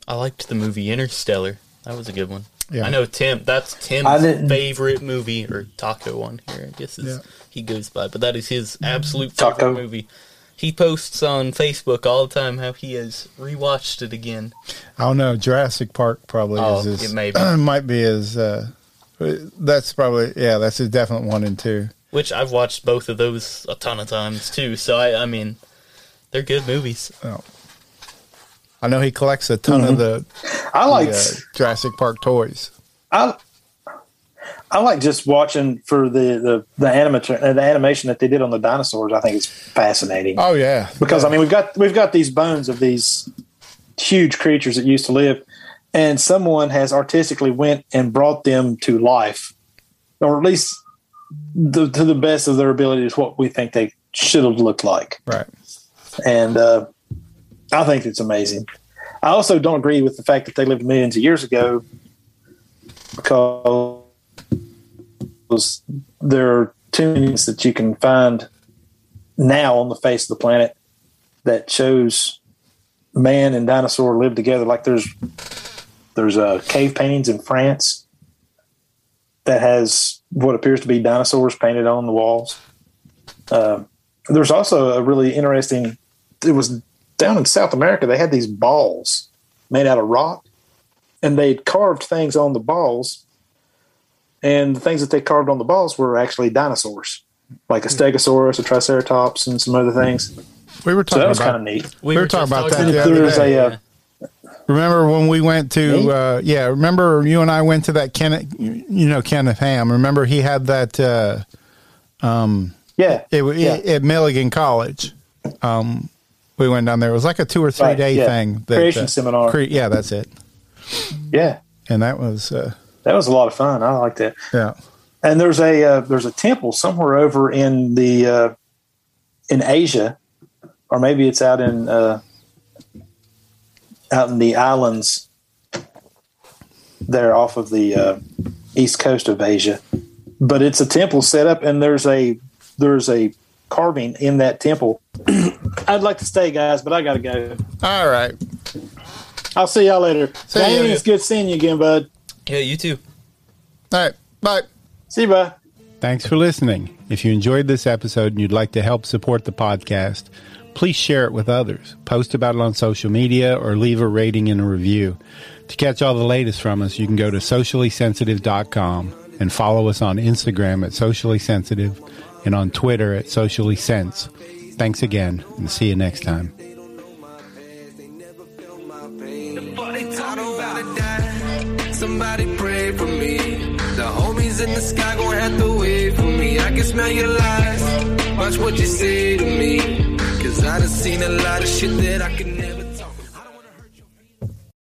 I liked the movie Interstellar. That was a good one. Yeah. I know Tim. That's I Tim's favorite movie or taco one here. I guess is Yeah. he goes by, but that is his mm-hmm. absolute Taco. favorite movie. He posts on Facebook all the time how he has rewatched it again. I don't know. Jurassic Park probably Oh, is his, it may be. might be his. Uh, that's probably yeah. That's his definite one and two. Which I've watched both of those a ton of times too. So I, I mean, they're good movies. Oh. I know he collects a ton Mhm. of the. I the, liked- uh, Jurassic Park toys. I I like just watching for the the the, animat- the animation that they did on the dinosaurs. I think it's fascinating. Oh yeah, because I mean we've got we've got these bones of these huge creatures that used to live, and someone has artistically went and brought them to life, or at least the, to the best of their ability is what we think they should have looked like. Right. And uh, I think it's amazing. I also don't agree with the fact that they lived millions of years ago because there are things that you can find now on the face of the planet that shows man and dinosaur lived together. Like there's there's uh, cave paintings in France that has what appears to be dinosaurs painted on the walls. Uh, there's also a really interesting. It was down in South America. They had these balls made out of rock, and they carved things on the balls. And the things that they carved on the balls were actually dinosaurs, like a Stegosaurus, a Triceratops, and some other things. We were So talking that was about kind of neat. We, were talking about that the if other there's day. a, uh, Remember when we went to uh, yeah? Remember you and I went to that Kenneth, you know Kenneth Ham. Remember he had that uh, um yeah, it, wa- yeah. at Milligan College. Um, we went down there. It was like a two or three Right, day yeah. thing. Creation seminar. cre- yeah, that's it. Yeah, And that was uh, that was a lot of fun. I liked that. yeah. And there's a uh, there's a temple somewhere over in the uh, in Asia, or maybe it's out in uh, out in the islands there off of the uh, east coast of Asia. But it's a temple set up, and there's a there's a carving in that temple. I'd like to stay, guys, but I got to go. All right. I'll see y'all later. See. Damien, it's good seeing you again, bud. Yeah, you too. All right. Bye. See you, bye. Thanks for listening. If you enjoyed this episode and you'd like to help support the podcast, please share it with others. Post about it on social media or leave a rating and a review. To catch all the latest from us, you can go to sociallysensitive.com and follow us on Instagram at socially sensitive and on Twitter at socially sense. Thanks again and see you next time. Somebody pray for me. The homies in the sky gon' have to wait for me. I can smell your lies. Watch what you say to me. Cause I done seen a lot of shit that I can